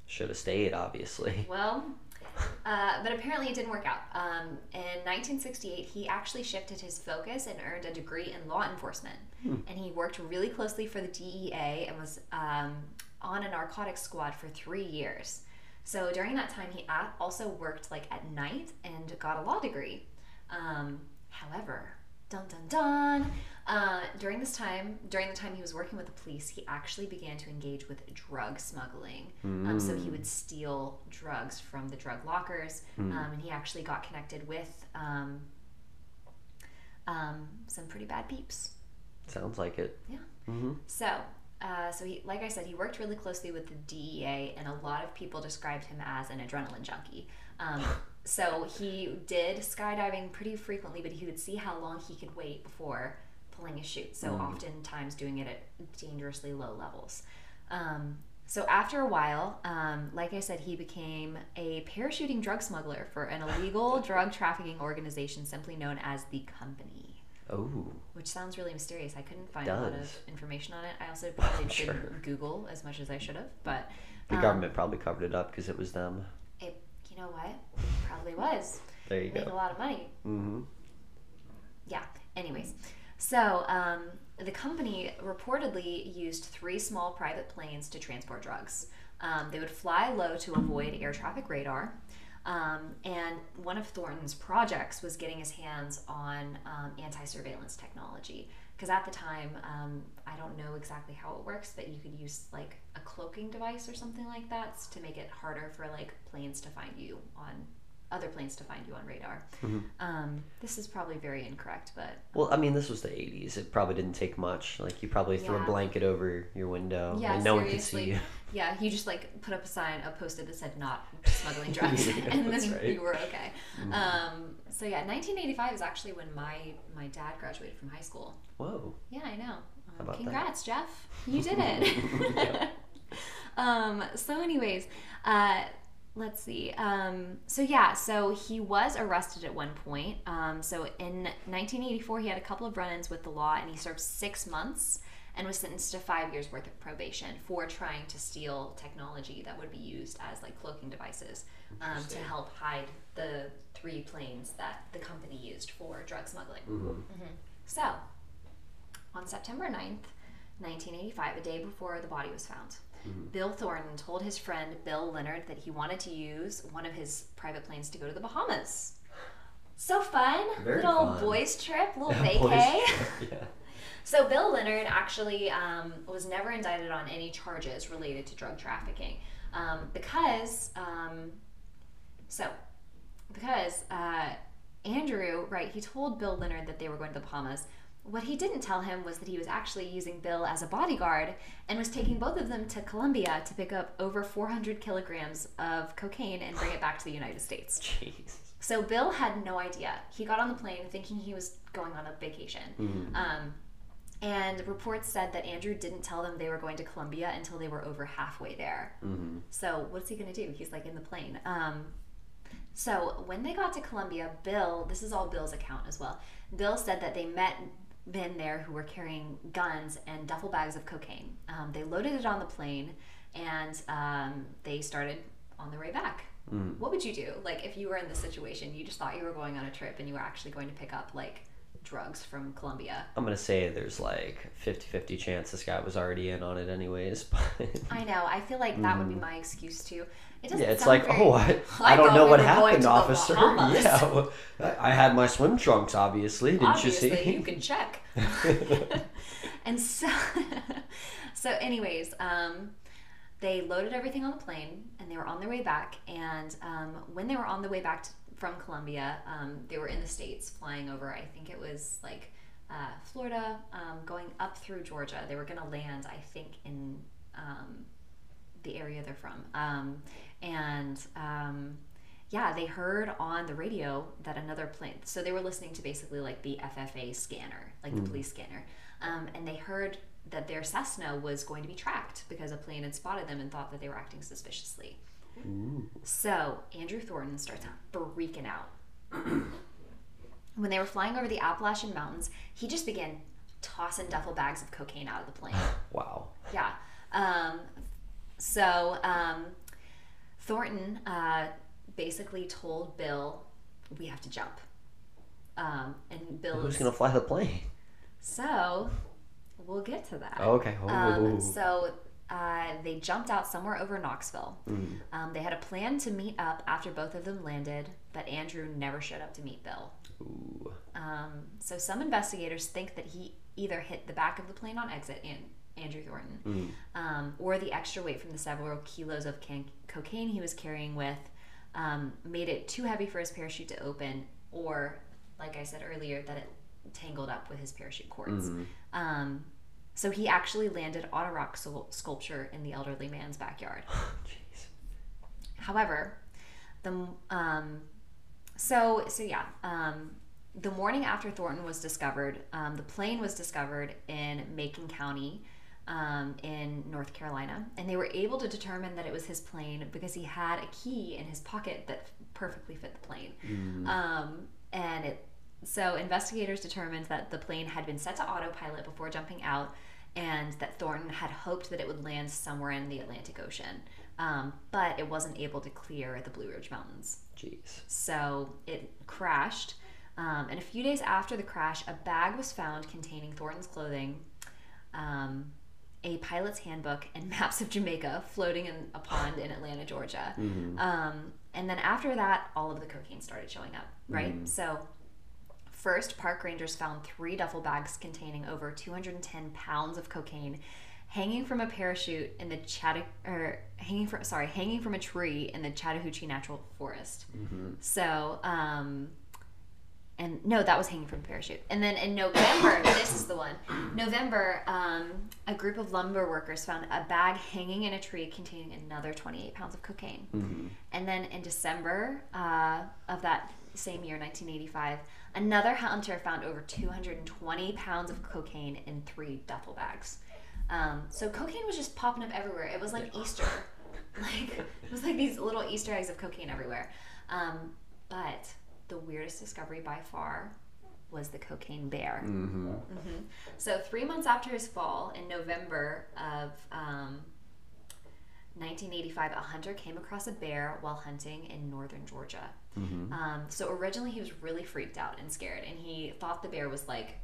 Should have stayed, obviously. Well, uh, but apparently it didn't work out. Um, in 1968, he actually shifted his focus and earned a degree in law enforcement. And he worked really closely for the DEA and was um, on a narcotics squad for three years. So during that time, he also worked like at night and got a law degree. Um, however, dun dun dun. Uh, during this time, during the time he was working with the police, he actually began to engage with drug smuggling. Um, so he would steal drugs from the drug lockers, um, and he actually got connected with um, um, some pretty bad peeps. Sounds like it. Yeah. hmm So, uh, so he, like I said, he worked really closely with the DEA, and a lot of people described him as an adrenaline junkie. Um, so he did skydiving pretty frequently, but he would see how long he could wait before pulling a chute. So oftentimes doing it at dangerously low levels. Um, so after a while, um, like I said, he became a parachuting drug smuggler for an illegal drug trafficking organization simply known as the Company Oh, which sounds really mysterious. I couldn't find a lot of information on it. I also probably Sure. didn't Google as much as I should have, but the um, government probably covered it up because it was them. It, you know what? Probably was. There you Made a lot of money. Mm-hmm. Yeah. Anyways, so um, the company reportedly used three small private planes to transport drugs. Um, they would fly low to avoid air traffic radar. Um, and one of Thornton's projects was getting his hands on um, anti surveillance technology. Because at the time, um, I don't know exactly how it works, but you could use like a cloaking device or something like that to make it harder for like planes to find you on other planes to find you on radar. Um, this is probably very incorrect, but Well, I mean, this was the '80s. It probably didn't take much. Like you probably threw Yeah. a blanket over your window, Yeah, and no one could see seriously. you. yeah, you just like put up a sign, a post-it that said "not smuggling drugs," Yeah, and then right. Mm-hmm. you were okay. Um, so yeah, 1985 is actually when my my dad graduated from high school. Whoa. Yeah, I know. Um, about that? congrats, Jeff. You did it. um, so, anyways, uh, let's see. Um, so, yeah, so he was arrested at one point. Um, so, in 1984, he had a couple of run ins with the law and he served six months and was sentenced to five years worth of probation for trying to steal technology that would be used as like cloaking devices um, to help hide the three planes that the company used for drug smuggling. Mhm. So, on September 9th, 1985, a day before the body was found, Bill Thornton told his friend Bill Leonard that he wanted to use one of his private planes to go to the Bahamas. So fun! Very little fun. boys trip, little vacay. trip, yeah. So Bill Leonard actually um, was never indicted on any charges related to drug trafficking um, because um, so because uh, Andrew right he told Bill Leonard that they were going to the Bahamas what he didn't tell him was that he was actually using Bill as a bodyguard and was taking both of them to Colombia to pick up over 400 kilograms of cocaine and bring it back to the United States. Jeez. So Bill had no idea. He got on the plane thinking he was going on a vacation. Um, and reports said that Andrew didn't tell them they were going to Colombia until they were over halfway there. So what's he going to do? He's like in the plane. Um, so when they got to Colombia, Bill, this is all Bill's account as well. Bill said that they met men there who were carrying guns and duffel bags of cocaine. Um, they loaded it on the plane and um, they started on their way back. What would you do? Like if you were in this situation, you just thought you were going on a trip and you were actually going to pick up like drugs from Colombia. I'm gonna say there's like 50-50 chance this guy was already in on it anyways. But I know. I feel like that would be my excuse too. It doesn't yeah, it's sound like, very- oh, I, I I don't thought know we what were going happened, the officer. Bahamas. Yeah, well, I I had my swim trunks, obviously. Didn't obviously you see? you can check and so so anyways um they loaded everything on the plane and they were on their way back and um, when they were on the way back to, from colombia um, they were in the states flying over i think it was like uh, florida um, going up through georgia they were going to land i think in um, the area they're from um, and um, yeah, they heard on the radio that another plane. So they were listening to basically like the FFA scanner, like the police scanner, um, and they heard that their Cessna was going to be tracked because a plane had spotted them and thought that they were acting suspiciously. So Andrew Thornton starts freaking out. when they were flying over the Appalachian Mountains, he just began tossing duffel bags of cocaine out of the plane. wow. Yeah. Um, so um, Thornton uh, basically told Bill, "We have to jump." Um, and Bill Who's gonna fly the plane? so. We'll get to that. Okay. Oh. Um, so uh, they jumped out somewhere over Knoxville. Mm. Um, they had a plan to meet up after both of them landed, but Andrew never showed up to meet Bill. Ooh. Um, so some investigators think that he either hit the back of the plane on exit and Andrew Thornton, um, or the extra weight from the several kilos of can- cocaine he was carrying with um, made it too heavy for his parachute to open, or like I said earlier, that it tangled up with his parachute cords. Um, so he actually landed on a rock sculp- sculpture in the elderly man's backyard. Jeez. However, the um, so so yeah, um, the morning after Thornton was discovered, um, the plane was discovered in Macon County. Um, in North Carolina, and they were able to determine that it was his plane because he had a key in his pocket that perfectly fit the plane. Um, and it, so investigators determined that the plane had been set to autopilot before jumping out, and that Thornton had hoped that it would land somewhere in the Atlantic Ocean, um, but it wasn't able to clear the Blue Ridge Mountains. Jeez. So it crashed. Um, and a few days after the crash, a bag was found containing Thornton's clothing, um, a pilot's handbook, and maps of Jamaica floating in a pond in Atlanta, Georgia. Um, and then after that, all of the cocaine started showing up, right? So First, park rangers found three duffel bags containing over 210 pounds of cocaine hanging from a parachute in the Chatta or hanging from sorry, hanging from a tree in the Chattahoochee National Forest. So, um and no, that was hanging from a parachute. And then in November, this is the one. November, um, a group of lumber workers found a bag hanging in a tree containing another 28 pounds of cocaine. And then in December uh, of that same year, 1985, another hunter found over 220 pounds of cocaine in three duffel bags. Um, so cocaine was just popping up everywhere. It was like Easter. Like it was like these little Easter eggs of cocaine everywhere. Um, but the weirdest discovery by far was the cocaine bear. Mm-hmm. hmm So three months after his fall, in November of um, 1985, a hunter came across a bear while hunting in northern Georgia. Um, so originally he was really freaked out and scared, and he thought the bear was like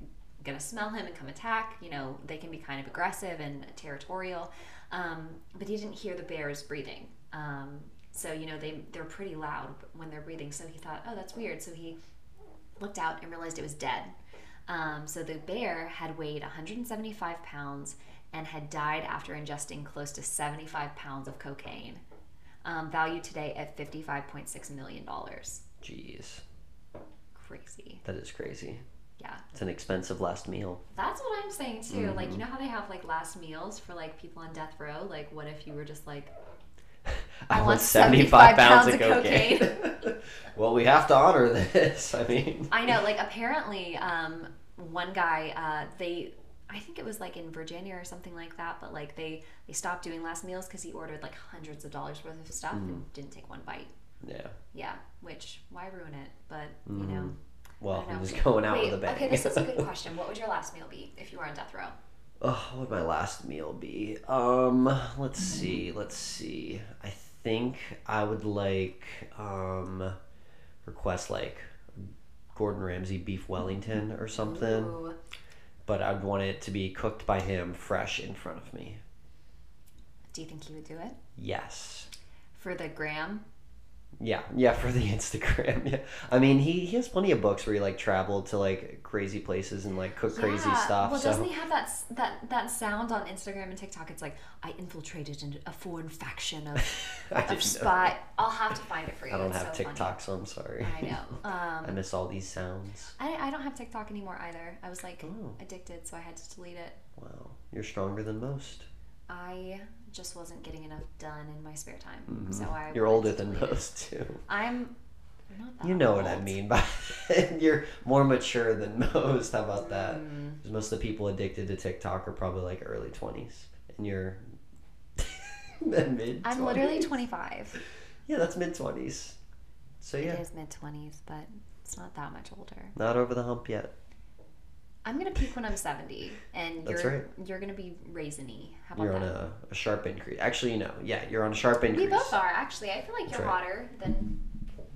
gonna smell him and come attack. You know, they can be kind of aggressive and territorial, um, but he didn't hear the bears breathing. Um, so you know they they're pretty loud when they're breathing. So he thought, oh, that's weird. So he looked out and realized it was dead. Um, so the bear had weighed 175 pounds and had died after ingesting close to 75 pounds of cocaine, um, valued today at 55.6 million dollars. Jeez. Crazy. That is crazy. Yeah. It's an expensive last meal. That's what I'm saying too. Like, Mm-hmm. you know how they have like last meals for like people on death row? Like, what if you were just like, I, want want 75 75 pounds, pounds of of cocaine. well, we have to honor this. I mean, I know, like, apparently, um, one guy, uh, they, I think it was like in Virginia or something like that, but like they they stopped doing last meals because he ordered like hundreds of dollars worth of stuff Mm-hmm. and didn't take one bite. yeah. Yeah, which why ruin it? But you know, Well, I'm just going out Wait, with a bang. okay, this is a good question. What would your last meal be if you were on death row? Oh, what would my last meal be? Um, let's see. Let's see. I think I would like um request like Gordon Ramsay beef Wellington or something, Ooh, but I'd want it to be cooked by him fresh in front of me. do you think he would do it Yes. for the gram? Yeah, yeah, for the Instagram. Yeah, I mean, he, he has plenty of books where he like traveled to like crazy places and like cook crazy stuff. Well, so doesn't he have that that that sound on Instagram and TikTok? It's like I infiltrated into a foreign faction of, of spy. I'll have to find it for you. I don't It's have so TikTok, so I'm sorry. I know. I Um, miss all these sounds. I, I don't have TikTok anymore either. I was like Oh. addicted, so I had to delete it. Wow, you're stronger than most. I just wasn't getting enough done in my spare time, so I. Mm-hmm. You're older than most too. I'm not that You know what I mean by you're more mature than most. How about that? Mm. most of the people addicted to TikTok are probably like early twenties, and you're then mid. I'm literally 25. Yeah, that's mid twenties. So yeah, It is mid 20s, but it's not that much older. not over the hump yet. I'm gonna peak when I'm 70, and That's you're right. you're gonna be raisiny. How about You're on that? a, a sharp increase. Actually, you know, yeah, you're on a sharp increase. We both are actually. I feel like you're right. hotter than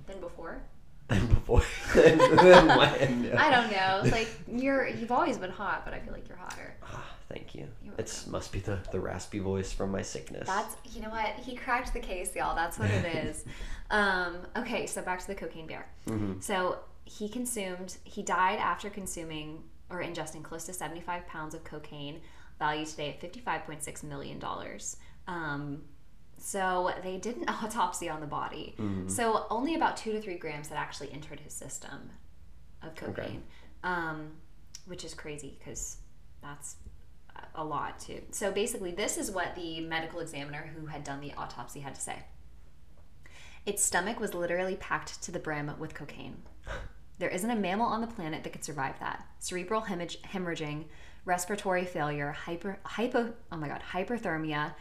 than before. Than before. when. I don't know. Like you're you've always been hot, but I feel like you're hotter. Ah, Thank you. You're It's must be the, the raspy voice from my sickness. That's you know what he cracked the case, y'all. That's what it is. um, okay, so back to the cocaine bear. Mhm. So he consumed. He died after consuming or ingesting close to seventy five pounds of cocaine, valued today at fifty five point six million dollars. Um, so they did an autopsy on the body. So only about two to three grams had actually entered his system of cocaine, um, which is crazy because that's a lot too. So basically, this is what the medical examiner who had done the autopsy had to say. Its stomach was literally packed to the brim with cocaine. There isn't a mammal on the planet that could survive that. Cerebral hemorrhage, hemorrhaging, respiratory failure, hyper, hypo, oh my god, hyperthermia,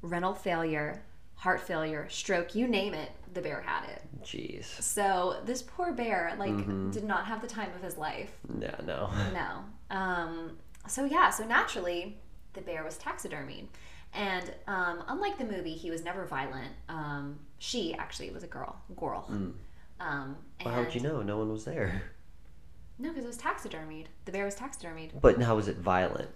renal failure, heart failure, stroke, you name it, the bear had it. Jeez. So this poor bear, like, did not have the time of his life. Yeah, no. No. Um, so yeah, so naturally, the bear was taxidermied, and um, unlike the movie, he was never violent. Um, she actually was a girl, girl. Um, Well, how'd you know? No one was there. No, because it was taxidermied. The bear was taxidermied. But how was it violent?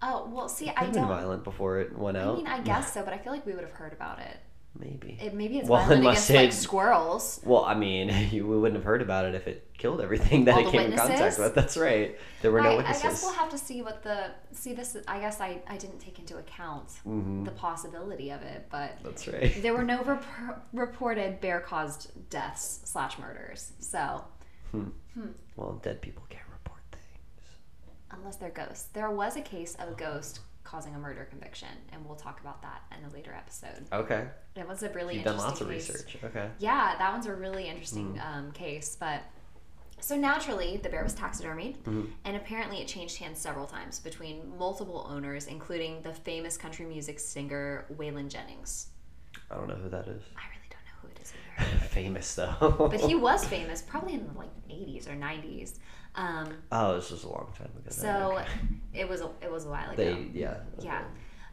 Oh well, see, I Could have been don't. violent before it went out. I mean, I guess so, but I feel like we would have heard about it. Maybe. it maybe it's Well, violent against like squirrels. Well, I mean, you, we wouldn't have heard about it if it killed everything that All it came in contact with. That's right. There were no I, I guess we'll have to see what the see this. I guess I I didn't take into account Mm-hmm. the possibility of it, but That's right. there were no rep- reported bear caused deaths slash murders. So hmm Well, dead people can't report things. unless they're ghosts, there was a case of a ghost causing a murder conviction, and we'll talk about that in a later episode. Okay. It was a really You've done lots of case. research. Okay. Yeah, that one's a really interesting Mm. um, case. But so naturally, the bear was taxidermied, Mm-hmm. and apparently it changed hands several times between multiple owners, including the famous country music singer Waylon Jennings. I don't know who that is. I really don't know who it is either. Famous though. But he was famous, probably in the like 80s or 90s. Um, oh, this was a long time ago. so Okay. it was a, it was a while ago. they yeah. Yeah.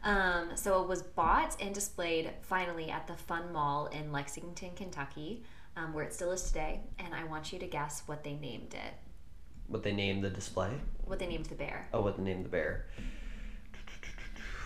Um, so it was bought and displayed finally at the Fun Mall in Lexington, Kentucky, um, where it still is today. And I want you to guess what they named it. What they named the display? What they named the bear. Oh, what they named the bear?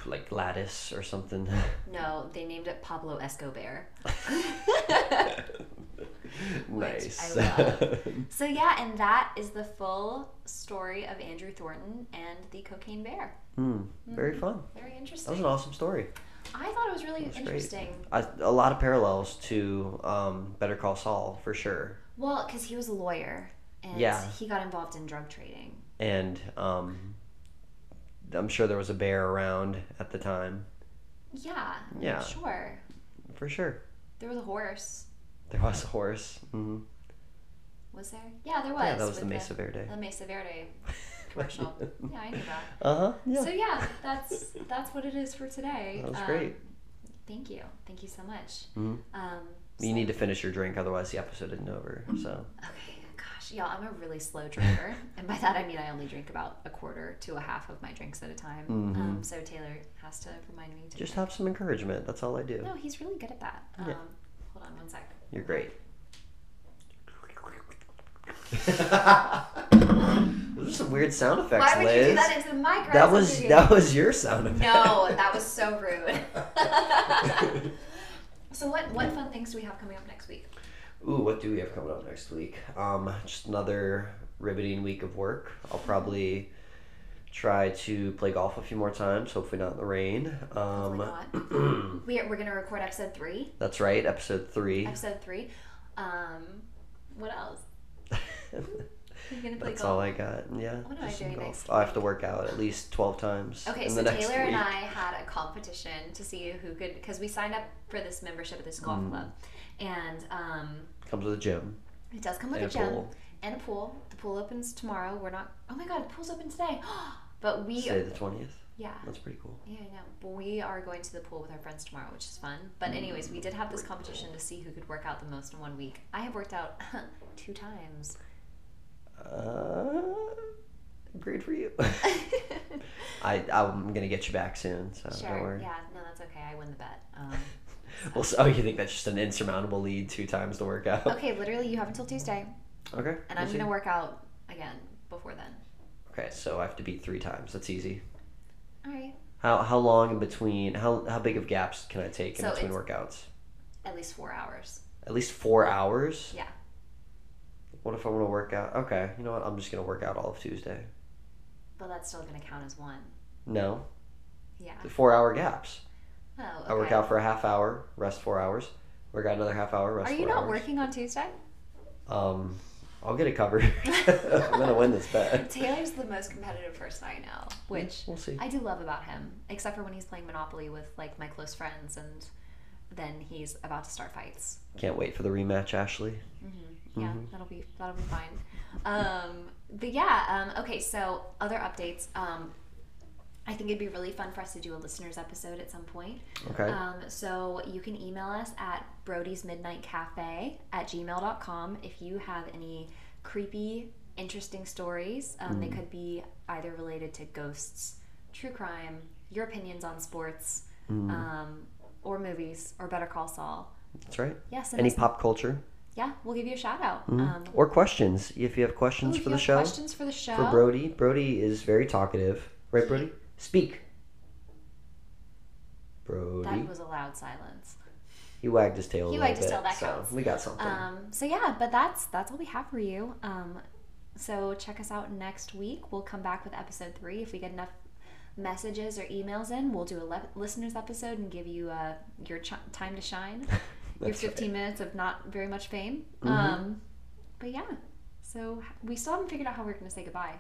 Like Gladys or something. No, they named it Pablo Escobar. nice. So yeah, and that is the full story of Andrew Thornton and the cocaine bear. Hmm. Very fun. Very interesting. That was an awesome story. I thought it was really That's great. interesting. I, a lot of parallels to um, Better Call Saul for sure. Well, because he was a lawyer and Yeah. he got involved in drug trading. and um, I'm sure there was a bear around at the time. Yeah. Yeah. Sure. For sure. There was a horse. There was a horse. hmm Was there? Yeah, there was. Yeah, that was the Mesa Verde. The Mesa Verde commercial. yeah, I knew that. Uh huh. Yeah. So yeah, that's that's what it is for today. that was Um, great. Thank you. Thank you so much. Mhm. Um, You so- need to finish your drink, otherwise the episode isn't over. So. Okay, gosh, y'all, I'm a really slow drinker, and by that I mean I only drink about a quarter to a half of my drinks at a time. Um, so Taylor has to remind me to. Mm-hmm. Just have some encouragement. That's all I do. no, he's really good at that. Um, Yeah. Hold on one sec. You're great. Those are some weird sound effects, Why would Liz. you do that into the mic? or That was that was your sound effect. No, that was so rude. so what what fun things do we have coming up next week? Ooh, what do we have coming up next week? Um, just another riveting week of work. I'll probably try to play golf a few more times. Hopefully not in the rain. Um, Hopefully We are, we're gonna record episode three. that's right, episode three. Episode three. Um, what else? You're gonna play That's golf. all I got. Yeah. What am I doing golf. next I'll have to work out at least twelve times. Okay, so Taylor and. I had a competition to see who could, because we signed up for this membership at this golf Mm. club, and um, comes with a gym. it does come with And a a gym and a pool. The pool opens tomorrow. We're not. Oh my god, the pool's open today. but we. Say the twentieth. Yeah. That's pretty cool. Yeah, I know. But we are going to the pool with our friends tomorrow, which is fun. But anyways, we did have this competition to see who could work out the most in one week. I have worked out two times. Uh, great for you. I I'm gonna get you back soon, so don't worry. Yeah. No, that's okay. I win the bet. Um, Well, so, oh, you think that's just an insurmountable lead two times to work out? okay. Literally, you have until Tuesday, Okay. and we'll I'm see. gonna work out again before then. Okay, so I have to beat three times. That's easy. All right. How how long in between? How how big of gaps can I take in So between it's- workouts? At least four hours. At least four hours. Yeah. What if I want to work out? Okay, you know what? I'm just gonna work out all of Tuesday. But that's still gonna count as one. No, Yeah. the four hour gaps. Oh. Okay. I work out for a half hour, rest four hours. Work out another half hour, rest Are you four not hours. working on Tuesday? Um, I'll get it covered. I'm gonna win this bet. Taylor's the most competitive person I know, which We'll see. I do love about him, except for when he's playing Monopoly with like my close friends, and then he's about to start fights. Can't wait for the rematch, Ashley. Yeah, Mm-hmm. that'll be that'll be fine. Um, but yeah, um, okay. So other updates. Um, I think it'd be really fun for us to do a listeners episode at some point. Okay. Um, so you can email us at Brodie's Midnight Cafe at gmail.com if you have any creepy, interesting stories. Um, They Mm. could be either related to ghosts, true crime, your opinions on sports, Mm. um, or movies, or Better Call Saul. That's right. Yeah, Any us- pop culture yeah, we'll give you a shout out. Mhm. Um, or questions? If you have questions ooh, for the show, questions for the show. for Brodie. Brodie is very talkative, right, Brodie? Speak. Brodie. That was a loud silence. he wagged his tail. a He little wagged his bit, tail, that so counts. We got something. Um, so yeah, but that's that's all we have for you. Um, so check us out next week. We'll come back with episode three if we get enough messages or emails in. We'll do a le- listeners episode and give you uh, your ch- time to shine, your That's 15 minutes of not very much fame. Mhm. Um, but yeah, so we still haven't figured out how we're gonna say goodbye.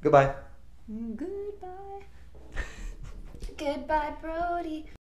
Goodbye. Mm, goodbye. goodbye, Brodie.